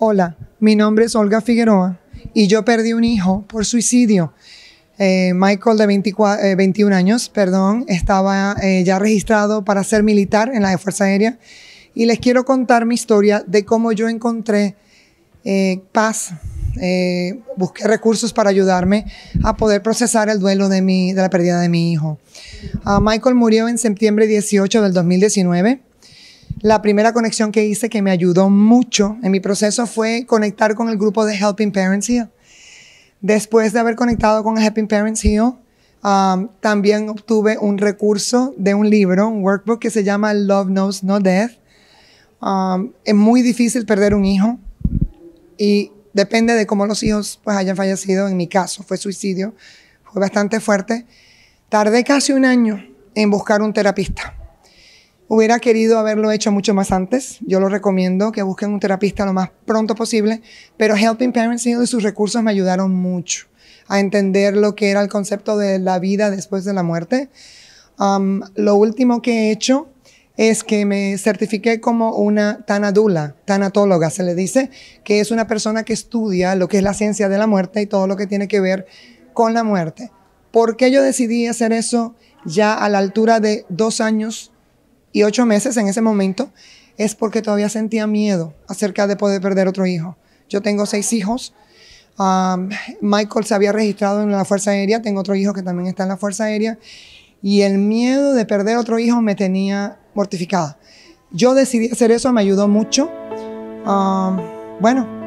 Hola, mi nombre es Olga Figueroa y yo perdí un hijo por suicidio. Eh, Michael, de 21 eh, años, perdón, estaba eh, ya registrado para ser militar en la Fuerza Aérea y les quiero contar mi historia de cómo yo encontré paz, busqué recursos para ayudarme a poder procesar el duelo de, mi, de la pérdida de mi hijo. Ah, Michael murió en septiembre 18 del 2019 la primera conexión que hice que me ayudó mucho en mi proceso fue conectar con el grupo de Helping Parents Heal. Después de haber conectado con Helping Parents Heal, um, también obtuve un recurso de un libro, un workbook que se llama Love Knows No Death. Um, es muy difícil perder un hijo y depende de cómo los hijos pues, hayan fallecido. En mi caso fue suicidio, fue bastante fuerte. Tardé casi un año en buscar un terapista. Hubiera querido haberlo hecho mucho más antes. Yo lo recomiendo que busquen un terapista lo más pronto posible, pero Helping Parents y sus recursos me ayudaron mucho a entender lo que era el concepto de la vida después de la muerte. Um, lo último que he hecho es que me certifiqué como una tanadula, tanatóloga, se le dice, que es una persona que estudia lo que es la ciencia de la muerte y todo lo que tiene que ver con la muerte. ¿Por qué yo decidí hacer eso ya a la altura de dos años y ocho meses en ese momento es porque todavía sentía miedo acerca de poder perder otro hijo. Yo tengo seis hijos. Michael se había registrado en la Fuerza Aérea, tengo otro hijo que también está en la Fuerza Aérea, y el miedo de perder otro hijo me tenía mortificada. Yo decidí hacer eso, me ayudó mucho. bueno,